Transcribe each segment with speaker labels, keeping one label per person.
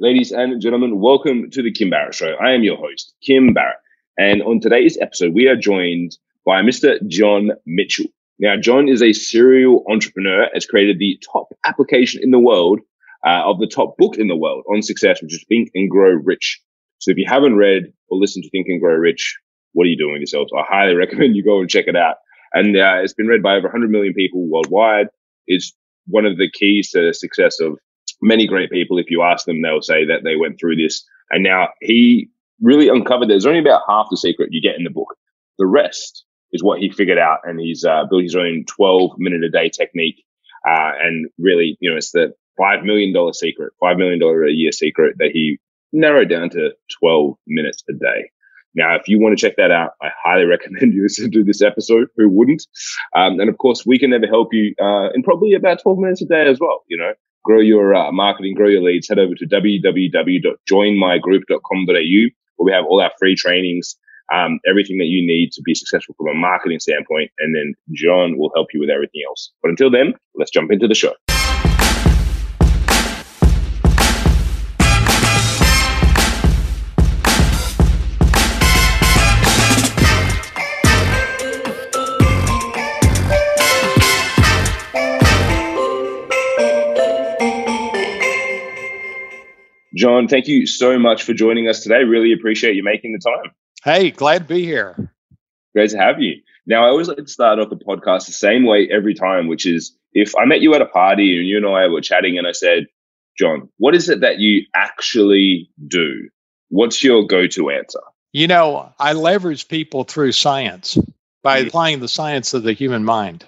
Speaker 1: Ladies and gentlemen, welcome to the Kim Barrett Show. I am your host, Kim Barrett. And on today's episode, we are joined by Mr. John Mitchell. Now, John is a serial entrepreneur, has created the top application in the world uh, of the top book in the world on success, which is Think and Grow Rich. So if you haven't read or listened to Think and Grow Rich, what are you doing with yourselves? I highly recommend you go and check it out. And uh, it's been read by over 100 million people worldwide. It's one of the keys to the success of many great people. If you ask them, they'll say that they went through this. And now he really uncovered there's only about half the secret you get in the book. The rest is what he figured out, and he's uh, built his own 12 minute a day technique. Uh, and really, you know, it's the five million dollar secret, five million dollar a year secret that he narrowed down to 12 minutes a day. Now, if you want to check that out, I highly recommend you listen to this episode. Who wouldn't? Um, and of course, we can never help you uh, in probably about 12 minutes a day as well. You know, grow your uh, marketing, grow your leads. Head over to www.joinmygroup.com.au where we have all our free trainings, um, everything that you need to be successful from a marketing standpoint. And then John will help you with everything else. But until then, let's jump into the show. John, thank you so much for joining us today. Really appreciate you making the time.
Speaker 2: Hey, glad to be here.
Speaker 1: Great to have you. Now, I always like to start off the podcast the same way every time, which is if I met you at a party and you and I were chatting and I said, John, what is it that you actually do? What's your go to answer?
Speaker 2: You know, I leverage people through science by mm. applying the science of the human mind.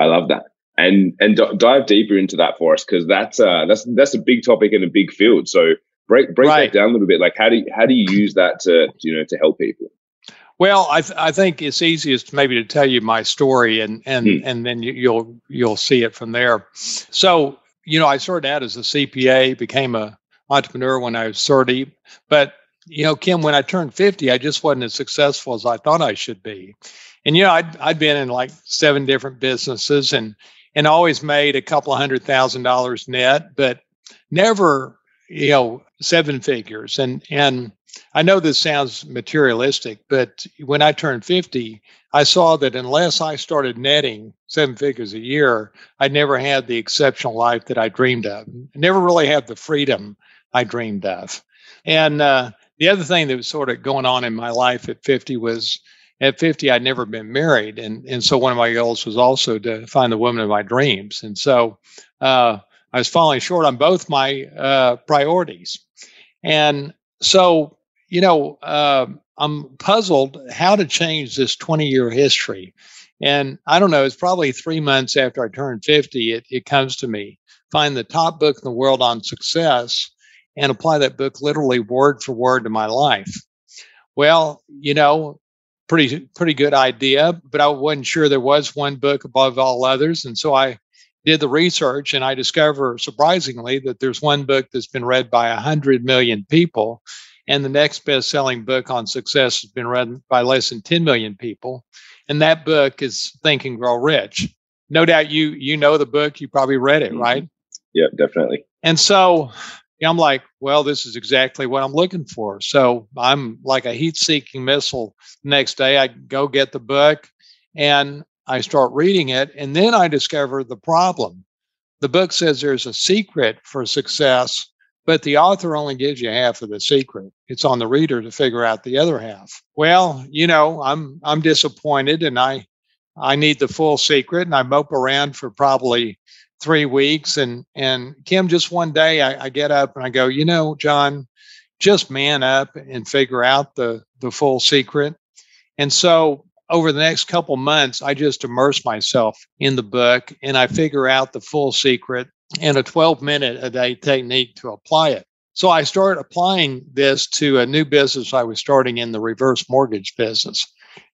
Speaker 1: I love that and and d- dive deeper into that for us because that's uh that's that's a big topic in a big field. So break break right. that down a little bit. Like how do you, how do you use that to you know to help people?
Speaker 2: Well, I th- I think it's easiest maybe to tell you my story and and hmm. and then you, you'll you'll see it from there. So you know, I started out as a CPA, became a entrepreneur when I was 30, but you know, Kim, when I turned 50, I just wasn't as successful as I thought I should be. And you know, I'd I'd been in like seven different businesses and and always made a couple of hundred thousand dollars net, but never you know seven figures. And and i know this sounds materialistic but when i turned 50 i saw that unless i started netting seven figures a year i never had the exceptional life that i dreamed of. I never really had the freedom i dreamed of. And uh, the other thing that was sort of going on in my life at 50 was at 50 i'd never been married. And and so one of my goals was also to find the woman of my dreams. And so uh, I was falling short on both my uh, priorities. And so, you know, uh, I'm puzzled how to change this 20 year history. And I don't know, it's probably three months after I turned 50, it, it comes to me. Find the top book in the world on success and apply that book literally word for word to my life. Well, you know, pretty pretty good idea, but I wasn't sure there was one book above all others. And so I did the research and I discover surprisingly that there's one book that's been read by 100 million people and the next best-selling book on success has been read by less than 10 million people and that book is Think and Grow Rich. No doubt you you know the book, you probably read it, mm-hmm. right?
Speaker 1: Yeah, definitely.
Speaker 2: And so I'm like, well, this is exactly what I'm looking for. So I'm like a heat-seeking missile. Next day I go get the book and I start reading it, and then I discover the problem. The book says there's a secret for success, but the author only gives you half of the secret. It's on the reader to figure out the other half. Well, you know, I'm I'm disappointed, and I I need the full secret, and I mope around for probably three weeks. And and Kim, just one day, I, I get up and I go, you know, John, just man up and figure out the the full secret. And so over the next couple months, I just immerse myself in the book and I figure out the full secret and a 12 minute a day technique to apply it. So I started applying this to a new business I was starting in the reverse mortgage business.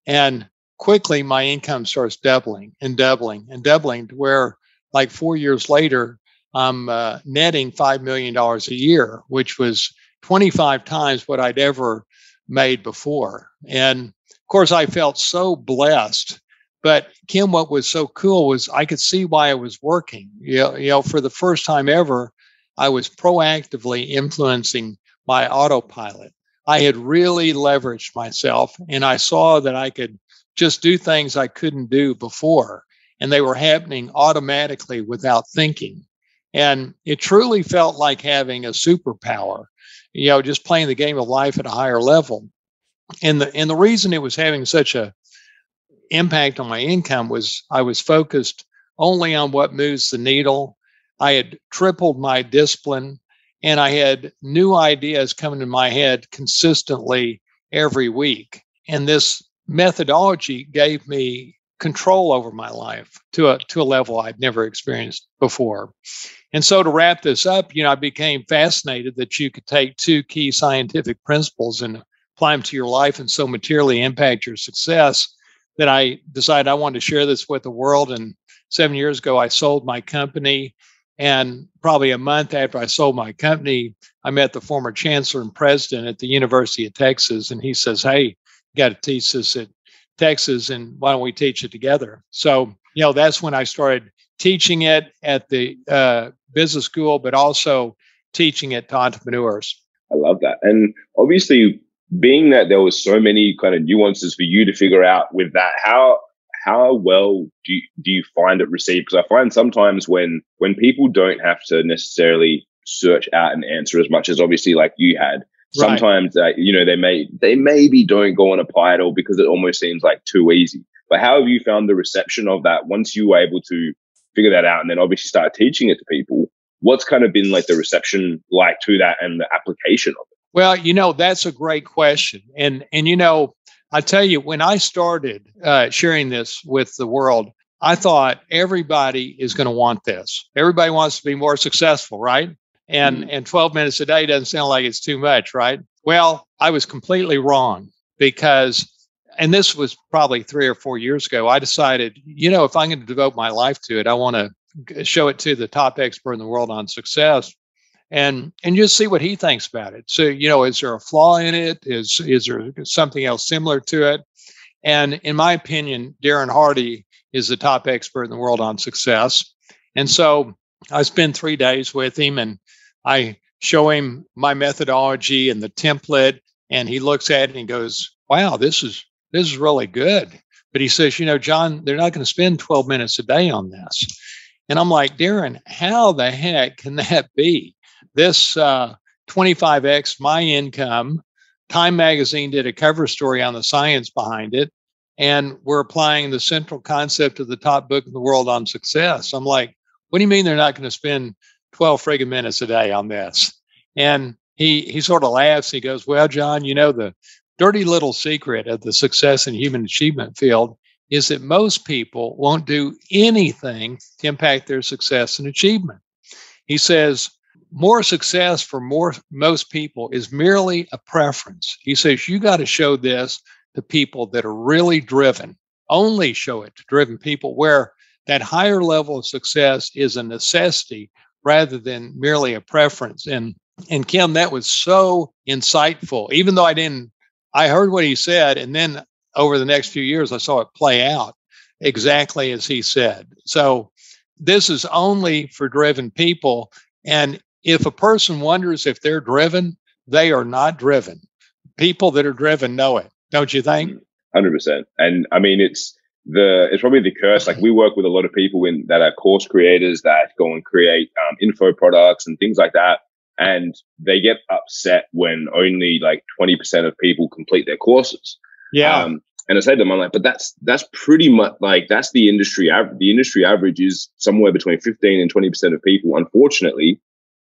Speaker 2: And quickly my income starts doubling and doubling and doubling to where like four years later, I'm uh, netting $5 million a year, which was 25 times what I'd ever made before. And course, I felt so blessed. But Kim, what was so cool was I could see why it was working. You know, you know, for the first time ever, I was proactively influencing my autopilot. I had really leveraged myself and I saw that I could just do things I couldn't do before. And they were happening automatically without thinking. And it truly felt like having a superpower, you know, just playing the game of life at a higher level. And the and the reason it was having such a impact on my income was I was focused only on what moves the needle. I had tripled my discipline and I had new ideas coming to my head consistently every week. And this methodology gave me control over my life to a to a level I'd never experienced before. And so to wrap this up, you know, I became fascinated that you could take two key scientific principles and apply them to your life and so materially impact your success that I decided I wanted to share this with the world. And seven years ago, I sold my company. And probably a month after I sold my company, I met the former chancellor and president at the University of Texas. And he says, Hey, you got to teach this at Texas. And why don't we teach it together? So, you know, that's when I started teaching it at the uh, business school, but also teaching it to entrepreneurs.
Speaker 1: I love that. And obviously, being that there was so many kind of nuances for you to figure out with that, how how well do you, do you find it received? Because I find sometimes when when people don't have to necessarily search out an answer as much as obviously like you had, sometimes right. uh, you know they may they maybe don't go and apply it all because it almost seems like too easy. But how have you found the reception of that once you were able to figure that out and then obviously start teaching it to people? What's kind of been like the reception like to that and the application of it?
Speaker 2: Well, you know, that's a great question. And and you know, I tell you, when I started uh, sharing this with the world, I thought everybody is going to want this. Everybody wants to be more successful, right? And mm-hmm. and 12 minutes a day doesn't sound like it's too much, right? Well, I was completely wrong because and this was probably 3 or 4 years ago. I decided, you know, if I'm going to devote my life to it, I want to show it to the top expert in the world on success and and just see what he thinks about it. So you know, is there a flaw in it? Is is there something else similar to it? And in my opinion, Darren Hardy is the top expert in the world on success. And so I spend three days with him, and I show him my methodology and the template, and he looks at it and he goes, "Wow, this is this is really good." But he says, "You know, John, they're not going to spend 12 minutes a day on this." And I'm like, Darren, how the heck can that be? This uh, 25x my income. Time magazine did a cover story on the science behind it. And we're applying the central concept of the top book in the world on success. I'm like, what do you mean they're not going to spend 12 friggin' minutes a day on this? And he he sort of laughs. He goes, Well, John, you know, the dirty little secret of the success and human achievement field is that most people won't do anything to impact their success and achievement. He says, more success for more most people is merely a preference. He says you got to show this to people that are really driven. Only show it to driven people where that higher level of success is a necessity rather than merely a preference. And and Kim, that was so insightful. Even though I didn't, I heard what he said, and then over the next few years, I saw it play out exactly as he said. So this is only for driven people. And if a person wonders if they're driven, they are not driven. People that are driven know it, don't you think?
Speaker 1: Hundred percent. And I mean, it's the it's probably the curse. Like we work with a lot of people in that are course creators that go and create um, info products and things like that, and they get upset when only like twenty percent of people complete their courses.
Speaker 2: Yeah. Um,
Speaker 1: and I said to them, I'm like, but that's that's pretty much like that's the industry average. The industry average is somewhere between 15 and 20 percent of people, unfortunately,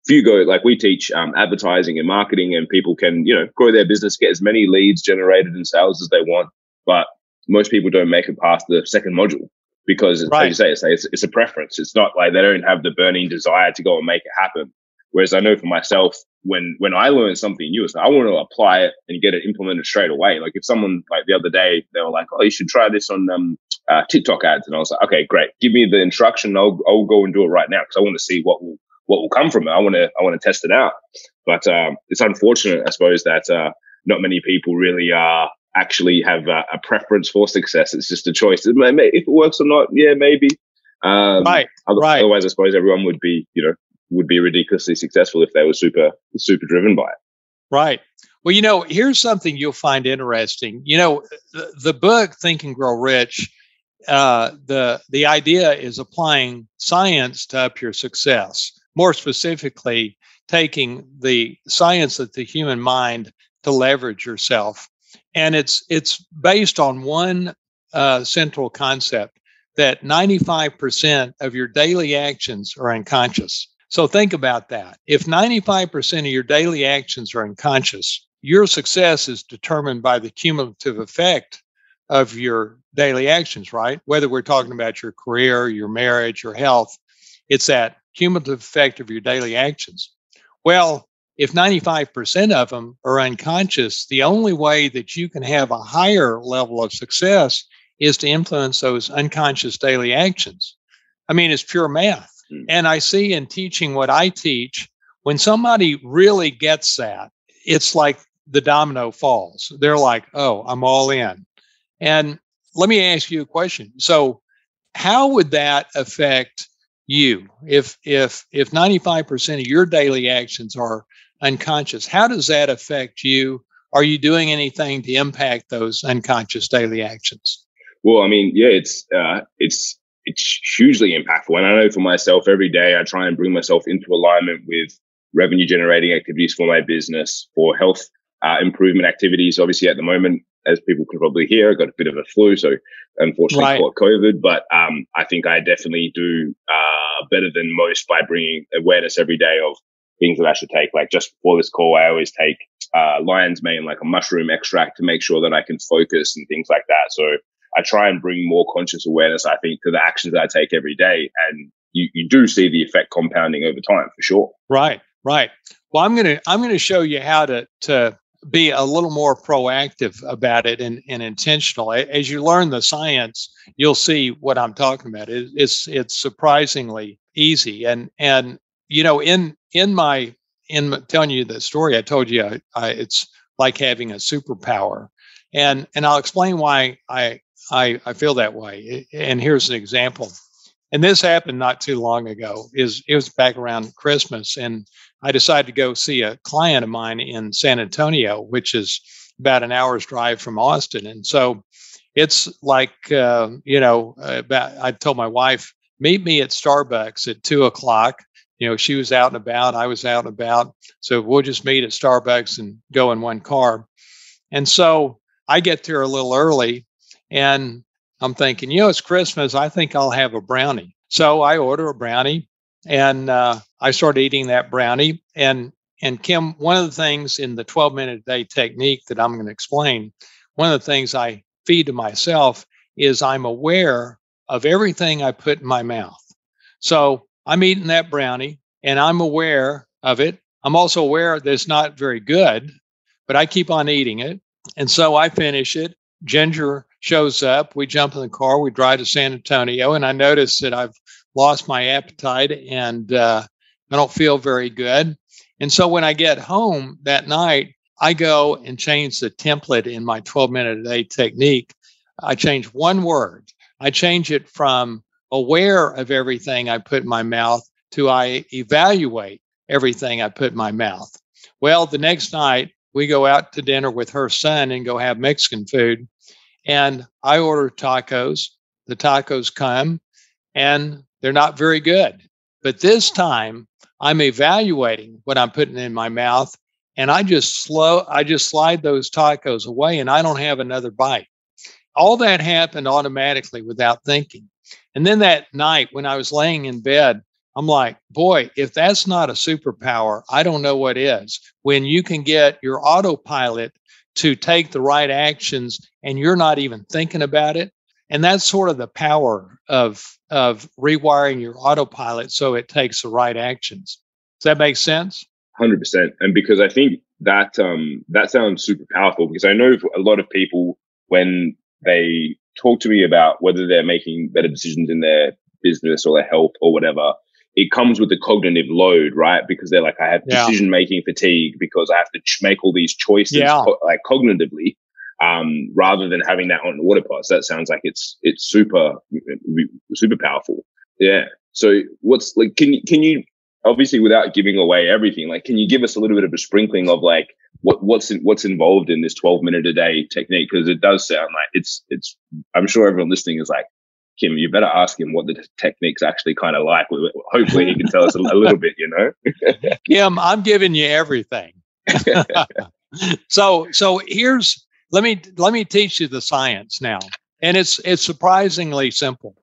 Speaker 1: if you go like we teach um, advertising and marketing and people can you know grow their business get as many leads generated in sales as they want but most people don't make it past the second module because right. as you say it's, it's, a preference. It's not like they don't have the burning desire to go and make it happen. Whereas i know for myself when when i learn something new i want to apply it and get it implemented straight away. Like if someone like the other day they were like oh you should try this on um, uh, tiktok ads. And i was like okay great. Give me the instruction. I'll, I'll go and do it right now because i want to see what will what will come from it. I want to I want to test it out. But um, it's unfortunate, I suppose, that uh, not many people really uh, actually have a, a, preference for success. It's just a choice. If it works or not, yeah, maybe.
Speaker 2: Um, right.
Speaker 1: Otherwise,
Speaker 2: right.
Speaker 1: Otherwise, I suppose everyone would be, you know, would be ridiculously successful if they were super super driven by it.
Speaker 2: Right. Well, you know, here's something you'll find interesting. You know, the, the book Think and Grow Rich, uh, the the idea is applying science to up your success. More specifically, taking the science of the human mind to leverage yourself, and it's it's based on one uh, central concept that 95% of your daily actions are unconscious. So think about that. If 95% of your daily actions are unconscious, your success is determined by the cumulative effect of your daily actions, right? Whether we're talking about your career, your marriage, your health, it's that cumulative effect of your daily actions. Well, if 95% of them are unconscious, the only way that you can have a higher level of success is to influence those unconscious daily actions. I mean, it's pure math. Mm. And I see in teaching what I teach, when somebody really gets that, it's like the domino falls. They're like, oh, I'm all in. And let me ask you a question. So, how would that affect you if if if 95% of your daily actions are unconscious? How does that affect you? Are you doing anything to impact those unconscious daily actions?
Speaker 1: Well, I mean, yeah, it's uh, it's it's hugely impactful. And I know for myself, every day I try and bring myself into alignment with revenue generating activities for my business, for health uh, improvement activities. Obviously, at the moment, as people can probably hear, I got a bit of a flu, so unfortunately right. caught COVID. But um, I think I definitely do uh, better than most by bringing awareness every day of things that I should take. Like just before this call, I always take uh, lion's mane, like a mushroom extract, to make sure that I can focus and things like that. So I try and bring more conscious awareness, I think, to the actions that I take every day. And you, you do see the effect compounding over time for sure.
Speaker 2: Right, right. Well, I'm gonna I'm gonna show you how to to be a little more proactive about it and, and intentional. As you learn the science, you'll see what I'm talking about. It, it's it's surprisingly easy. And and you know, in in my in telling you the story, I told you I, I, it's like having a superpower. And and I'll explain why I I, I feel that way. And here's an example. And this happened not too long ago. Is it was back around Christmas, and I decided to go see a client of mine in San Antonio, which is about an hour's drive from Austin. And so it's like uh, you know, about I told my wife, meet me at Starbucks at two o'clock. You know, she was out and about, I was out and about, so we'll just meet at Starbucks and go in one car. And so I get there a little early and I'm thinking, you know, it's Christmas. I think I'll have a brownie. So I order a brownie and uh, I start eating that brownie. And and Kim, one of the things in the 12 minute day technique that I'm going to explain, one of the things I feed to myself is I'm aware of everything I put in my mouth. So I'm eating that brownie and I'm aware of it. I'm also aware that it's not very good, but I keep on eating it. And so I finish it. Ginger shows up. We jump in the car. We drive to San Antonio, and I notice that I've lost my appetite and uh, I don't feel very good. And so when I get home that night, I go and change the template in my 12 minute a day technique. I change one word. I change it from aware of everything I put in my mouth to I evaluate everything I put in my mouth. Well, the next night we go out to dinner with her son and go have Mexican food. And I order tacos. The tacos come and they're not very good. But this time I'm evaluating what I'm putting in my mouth and I just slow, I just slide those tacos away and I don't have another bite. All that happened automatically without thinking. And then that night when I was laying in bed, I'm like, boy, if that's not a superpower, I don't know what is. When you can get your autopilot to take the right actions and you're not even thinking about it. And that's sort of the power of of rewiring your autopilot so it takes the right actions. Does that make sense?
Speaker 1: Hundred percent. And because I think that um, that sounds super powerful because I know a lot of people when they talk to me about whether they're making better decisions in their business or their health or whatever, it comes with the cognitive load, right? Because they're like, I have yeah. decision making fatigue because I have to ch- make all these choices, yeah. co- like cognitively, um, rather than having that on the water pass. That sounds like it's it's super super powerful. Yeah. So what's like? Can you can you obviously without giving away everything, like can you give us a little bit of a sprinkling of like what what's what's involved in this 12 minute a day technique? Because it does sound like it's it's. I'm sure everyone listening is like, Kim, you better ask him what the technique's actually kind of like. Hopefully, he can tell us a, a little bit. You know,
Speaker 2: Kim, I'm giving you everything. so so here's let me let me teach you the science now, and it's it's surprisingly simple.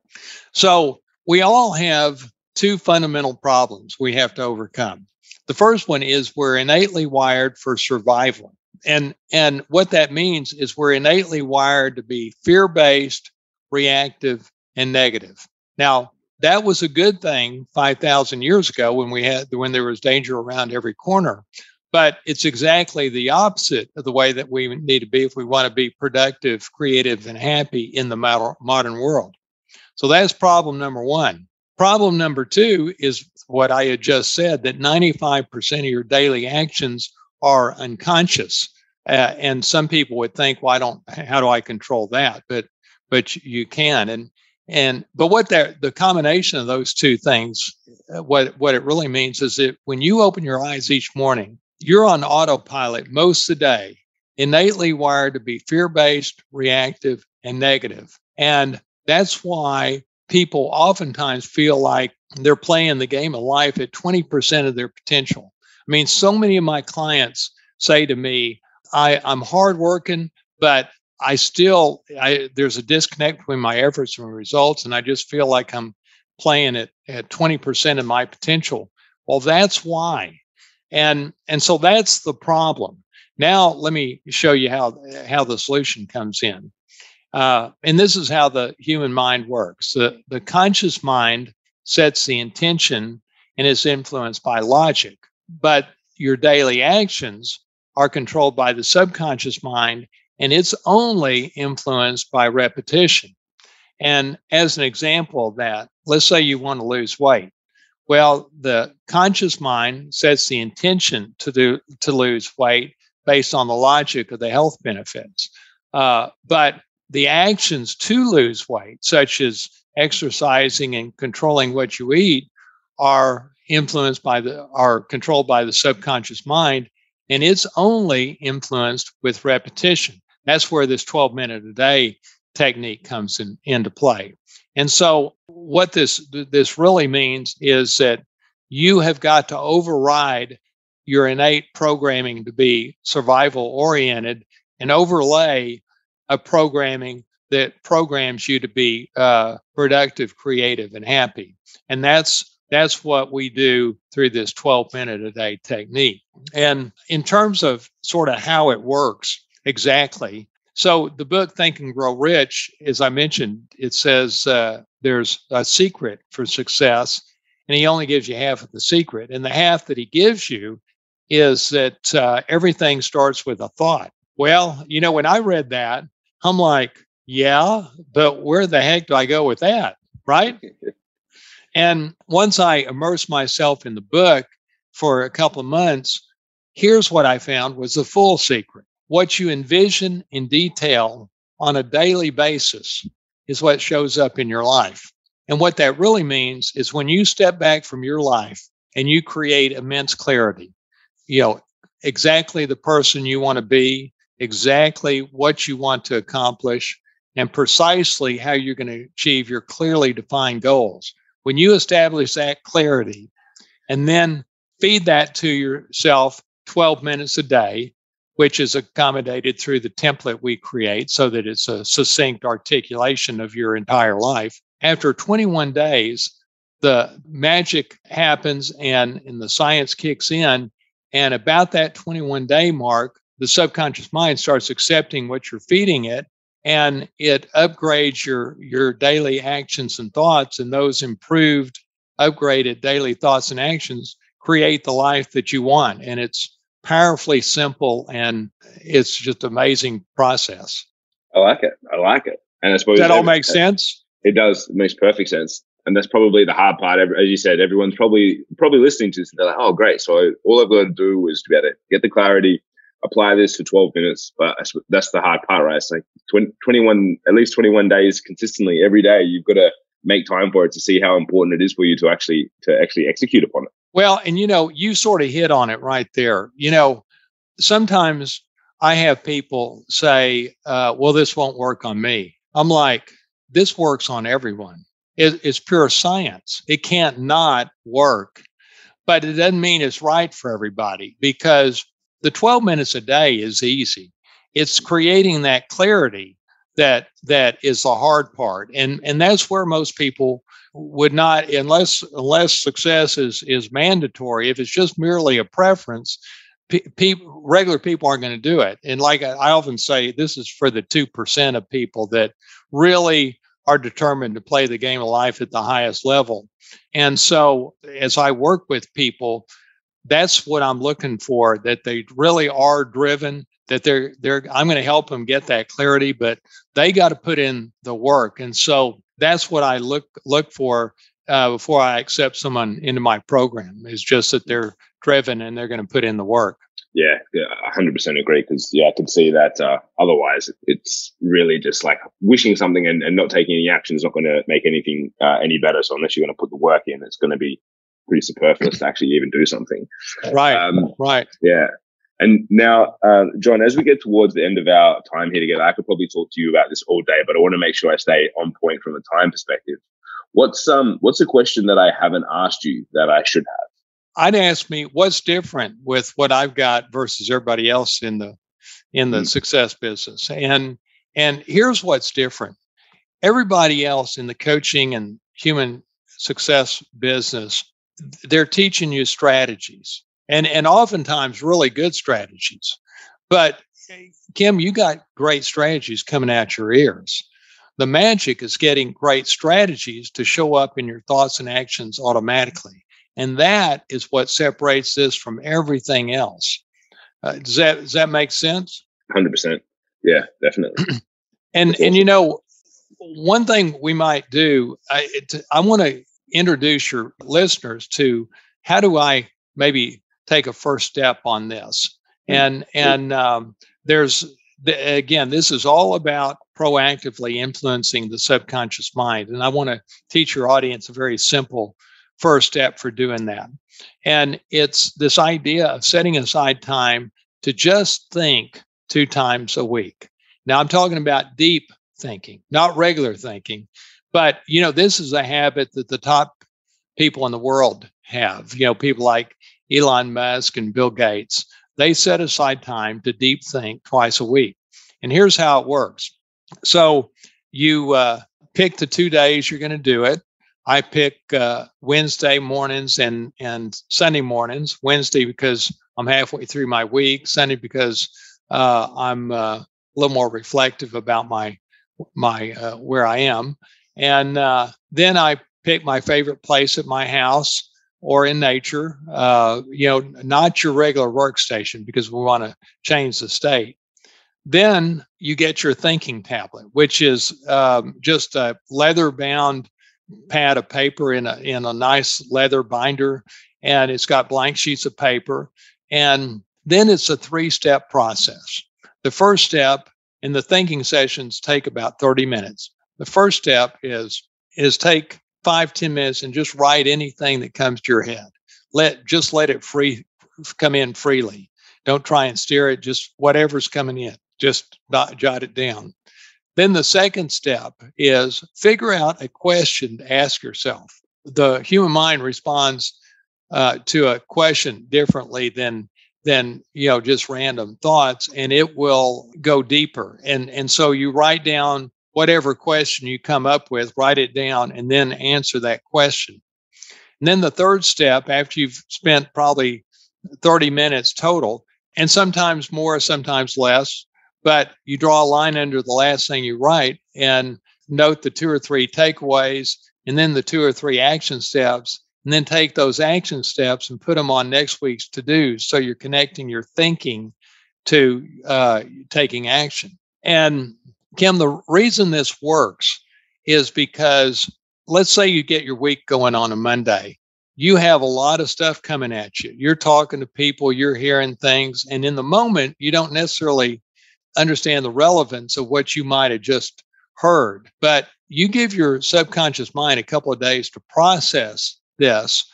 Speaker 2: So we all have two fundamental problems we have to overcome. The first one is we're innately wired for survival. And, and what that means is we're innately wired to be fear based, reactive, and negative. Now, that was a good thing 5,000 years ago when we had when there was danger around every corner. But it's exactly the opposite of the way that we need to be if we want to be productive, creative, and happy in the modern world. So that's problem number one. Problem number two is what I had just said that 95% of your daily actions are unconscious. Uh, and some people would think, well, I don't, how do I control that? But, but you can. And, and, but what that, the combination of those two things, uh, what, what it really means is that when you open your eyes each morning, you're on autopilot most of the day, innately wired to be fear based, reactive, and negative. And that's why people oftentimes feel like they're playing the game of life at 20% of their potential. I mean, so many of my clients say to me, I, I'm hardworking, but I still I there's a disconnect between my efforts and results, and I just feel like I'm playing it at 20% of my potential. Well, that's why. And and so that's the problem. Now let me show you how how the solution comes in. Uh, and this is how the human mind works. The, the conscious mind sets the intention and is influenced by logic, but your daily actions are controlled by the subconscious mind and it's only influenced by repetition. And as an example of that, let's say you want to lose weight. Well, the conscious mind sets the intention to do to lose weight based on the logic of the health benefits. Uh, but the actions to lose weight, such as exercising and controlling what you eat, are influenced by the are controlled by the subconscious mind and it's only influenced with repetition that's where this 12 minute a day technique comes in, into play and so what this this really means is that you have got to override your innate programming to be survival oriented and overlay a programming that programs you to be uh, productive, creative, and happy. And that's that's what we do through this 12 minute a day technique. And in terms of sort of how it works exactly, so the book Think and Grow Rich, as I mentioned, it says uh, there's a secret for success, and he only gives you half of the secret. And the half that he gives you is that uh, everything starts with a thought. Well, you know, when I read that, I'm like, yeah, but where the heck do I go with that? Right. and once I immersed myself in the book for a couple of months, here's what I found was the full secret. What you envision in detail on a daily basis is what shows up in your life. And what that really means is when you step back from your life and you create immense clarity, you know, exactly the person you want to be, exactly what you want to accomplish and precisely how you're going to achieve your clearly defined goals. When you establish that clarity and then feed that to yourself 12 minutes a day, which is accommodated through the template we create so that it's a succinct articulation of your entire life. After 21 days, the magic happens and, and the science kicks in. And about that 21 day mark, the subconscious mind starts accepting what you're feeding it and it upgrades your your daily actions and thoughts and those improved upgraded daily thoughts and actions create the life that you want and it's powerfully simple and it's just amazing process
Speaker 1: i like it i like it and i suppose
Speaker 2: Does that all makes sense
Speaker 1: it does it makes perfect sense and that's probably the hard part. As you said, everyone's probably probably listening to this. And they're like, "Oh, great! So all I've got to do is to be able to get the clarity, apply this for 12 minutes. But that's the hard part, right? It's like 20, 21, at least 21 days consistently every day. You've got to make time for it to see how important it is for you to actually to actually execute upon it.
Speaker 2: Well, and you know, you sort of hit on it right there. You know, sometimes I have people say, uh, well, this won't work on me. I'm like, this works on everyone. It, it's pure science. It can't not work, but it doesn't mean it's right for everybody because the 12 minutes a day is easy. It's creating that clarity that that is the hard part, and and that's where most people would not unless unless success is is mandatory. If it's just merely a preference, people regular people aren't going to do it and like I, often say this is for the 2% of people that really are determined to play the game of life at the highest level and so as i work with people that's what i'm looking for that they really are driven that they're they're i'm going to help them get that clarity but they got to put in the work and so that's what i look look for uh, before I accept someone into my program. Is just that they're driven and they're going to put in the work.
Speaker 1: Yeah, yeah, 100% agree. Because yeah, I can see that. Uh, otherwise, it's really just like wishing something and, and not taking any action is not going to make anything uh, any better. So unless you're going to put the work in, it's going to be pretty superfluous to actually even do something.
Speaker 2: Right. Um, right.
Speaker 1: Yeah. And now, uh, John, as we get towards the end of our time here together, I could probably talk to you about this all day, but I want to make sure I stay on point from a time perspective. What's um what's a question that I haven't asked you that I should have?
Speaker 2: I'd ask me what's different with what I've got versus everybody else in the in the mm-hmm. success business. And and here's what's different. Everybody else in the coaching and human success business, they're teaching you strategies and and oftentimes really good strategies. But Kim, you got great strategies coming out your ears. The magic is getting great strategies to show up in your thoughts and actions automatically. And that is what separates this from everything else. Uh, does that does that make sense?
Speaker 1: Hundred percent. Yeah, definitely.
Speaker 2: and awesome. and you know, one thing we might do, I I want to introduce your listeners to how do I maybe take a first step on this. Hmm. And and um, there's again, this is all about proactively influencing the subconscious mind. And I want to teach your audience a very simple first step for doing that. And it's this idea of setting aside time to just think two times a week. Now, I'm talking about deep thinking, not regular thinking. But, you know, this is a habit that the top people in the world have. You know, people like Elon Musk and Bill Gates, they set aside time to deep think twice a week. And here's how it works. So you uh, pick the two days you're going to do it. I pick uh, Wednesday mornings and and Sunday mornings. Wednesday because I'm halfway through my week. Sunday because uh, I'm uh, a little more reflective about my my uh, where I am, and uh, then I pick my favorite place at my house or in nature. Uh, you know, not your regular workstation because we want to change the state. Then you get your thinking tablet, which is um, just a leather bound pad of paper in a, in a nice leather binder, and it's got blank sheets of paper. And then it's a three step process. The first step, and the thinking sessions take about 30 minutes. The first step is is take five ten minutes and just write anything that comes to your head. Let just let it free come in freely. Don't try and steer it, just whatever's coming in just jot it down. Then the second step is figure out a question to ask yourself. The human mind responds uh, to a question differently than than you know just random thoughts, and it will go deeper. And and so you write down whatever question you come up with, write it down, and then answer that question. And then the third step, after you've spent probably 30 minutes total, and sometimes more, sometimes less, but you draw a line under the last thing you write and note the two or three takeaways and then the two or three action steps and then take those action steps and put them on next week's to do so you're connecting your thinking to uh, taking action and kim the reason this works is because let's say you get your week going on a monday you have a lot of stuff coming at you you're talking to people you're hearing things and in the moment you don't necessarily understand the relevance of what you might have just heard. But you give your subconscious mind a couple of days to process this.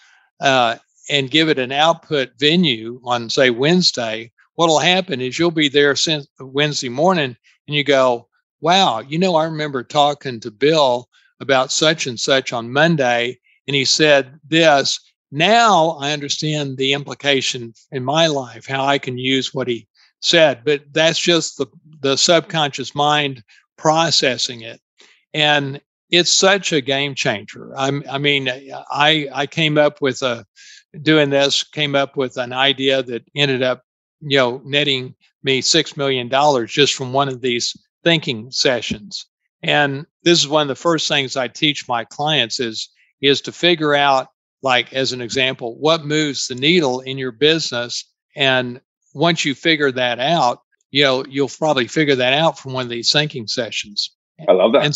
Speaker 2: Uh, and give it an output venue on say Wednesday, what'll happen is you'll be there since Wednesday morning and you go, wow, you know, I remember talking to Bill about such and such on Monday, and he said this. Now I understand the implication in my life, how I can use what he said, but that's just the, the subconscious mind processing it. And it's such a game changer. I'm, I mean, I, I came up with a, doing this, came up with an idea that ended up, you know, netting me $6 million just from one of these thinking sessions. And this is one of the first things I teach my clients is, is to figure out, like, as an example, what moves the needle in your business. And once you figure that out, you know, you'll probably figure that out from one of these thinking sessions.
Speaker 1: I love that.
Speaker 2: And,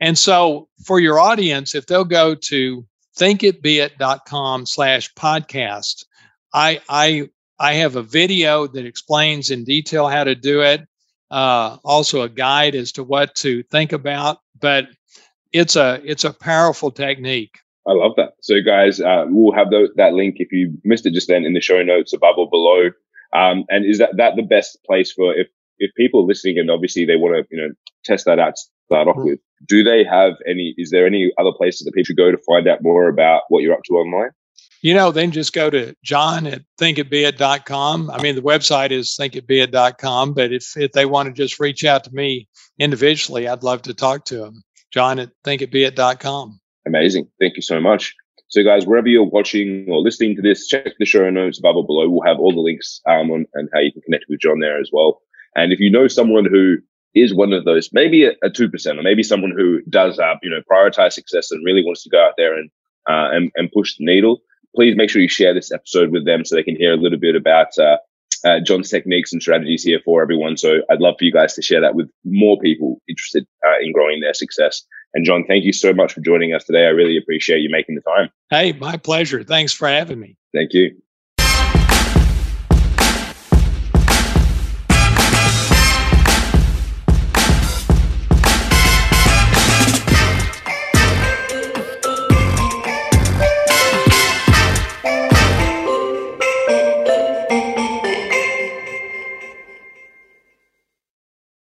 Speaker 2: and so for your audience, if they'll go to thinkitbeit.com slash podcast, I, I, I have a video that explains in detail how to do it. Uh, also a guide as to what to think about, but it's a, it's a powerful technique.
Speaker 1: I love that. So guys, uh, we'll have the, that link if you missed it just then in the show notes above or below. Um, and is that, that the best place for if, if people are listening and obviously they want to, you know, test that out to start off mm-hmm. with, do they have any, is there any other places that people go to find out more about what you're up to online?
Speaker 2: You know, then just go to John at thinkitbeit.com. I mean, the website is thinkitbeit.com, but if, if they want to just reach out to me individually, I'd love to talk to them. John at thinkitbeit.com.
Speaker 1: Amazing. Thank you so much. So, guys, wherever you're watching or listening to this, check the show notes above or below. We'll have all the links um, on and how you can connect with John there as well. And if you know someone who is one of those, maybe a two percent, or maybe someone who does, uh, you know, prioritize success and really wants to go out there and uh, and, and push the needle, please make sure you share this episode with them so they can hear a little bit about uh, uh, John's techniques and strategies here for everyone. So I'd love for you guys to share that with more people interested uh, in growing their success. And John, thank you so much for joining us today. I really appreciate you making the time.
Speaker 2: Hey, my pleasure. Thanks for having me.
Speaker 1: Thank you.